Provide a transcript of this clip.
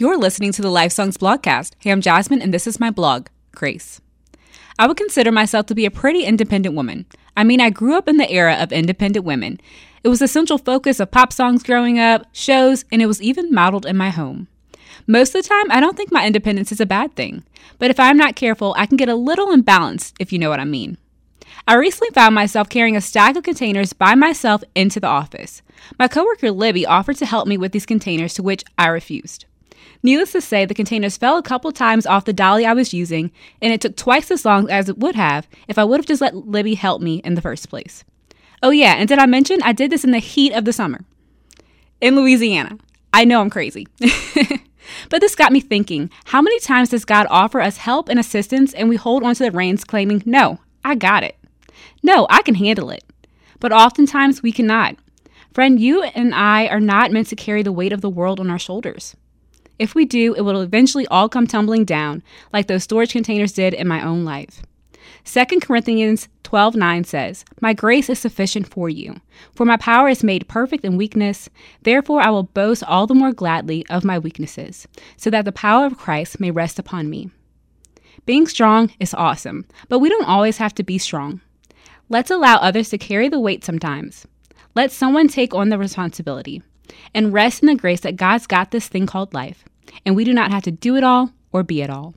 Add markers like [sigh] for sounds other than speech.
You're listening to the Life Songs blogcast. Hey, I'm Jasmine, and this is my blog, Grace. I would consider myself to be a pretty independent woman. I mean, I grew up in the era of independent women. It was the central focus of pop songs growing up, shows, and it was even modeled in my home. Most of the time, I don't think my independence is a bad thing, but if I'm not careful, I can get a little imbalanced, if you know what I mean. I recently found myself carrying a stack of containers by myself into the office. My coworker Libby offered to help me with these containers, to which I refused. Needless to say, the containers fell a couple times off the dolly I was using, and it took twice as long as it would have if I would have just let Libby help me in the first place. Oh, yeah, and did I mention I did this in the heat of the summer? In Louisiana. I know I'm crazy. [laughs] but this got me thinking how many times does God offer us help and assistance and we hold onto the reins claiming, no, I got it? No, I can handle it. But oftentimes we cannot. Friend, you and I are not meant to carry the weight of the world on our shoulders. If we do, it will eventually all come tumbling down, like those storage containers did in my own life. 2 Corinthians 12:9 says, "My grace is sufficient for you, for my power is made perfect in weakness. Therefore I will boast all the more gladly of my weaknesses, so that the power of Christ may rest upon me." Being strong is awesome, but we don't always have to be strong. Let's allow others to carry the weight sometimes. Let someone take on the responsibility and rest in the grace that God's got this thing called life, and we do not have to do it all or be it all.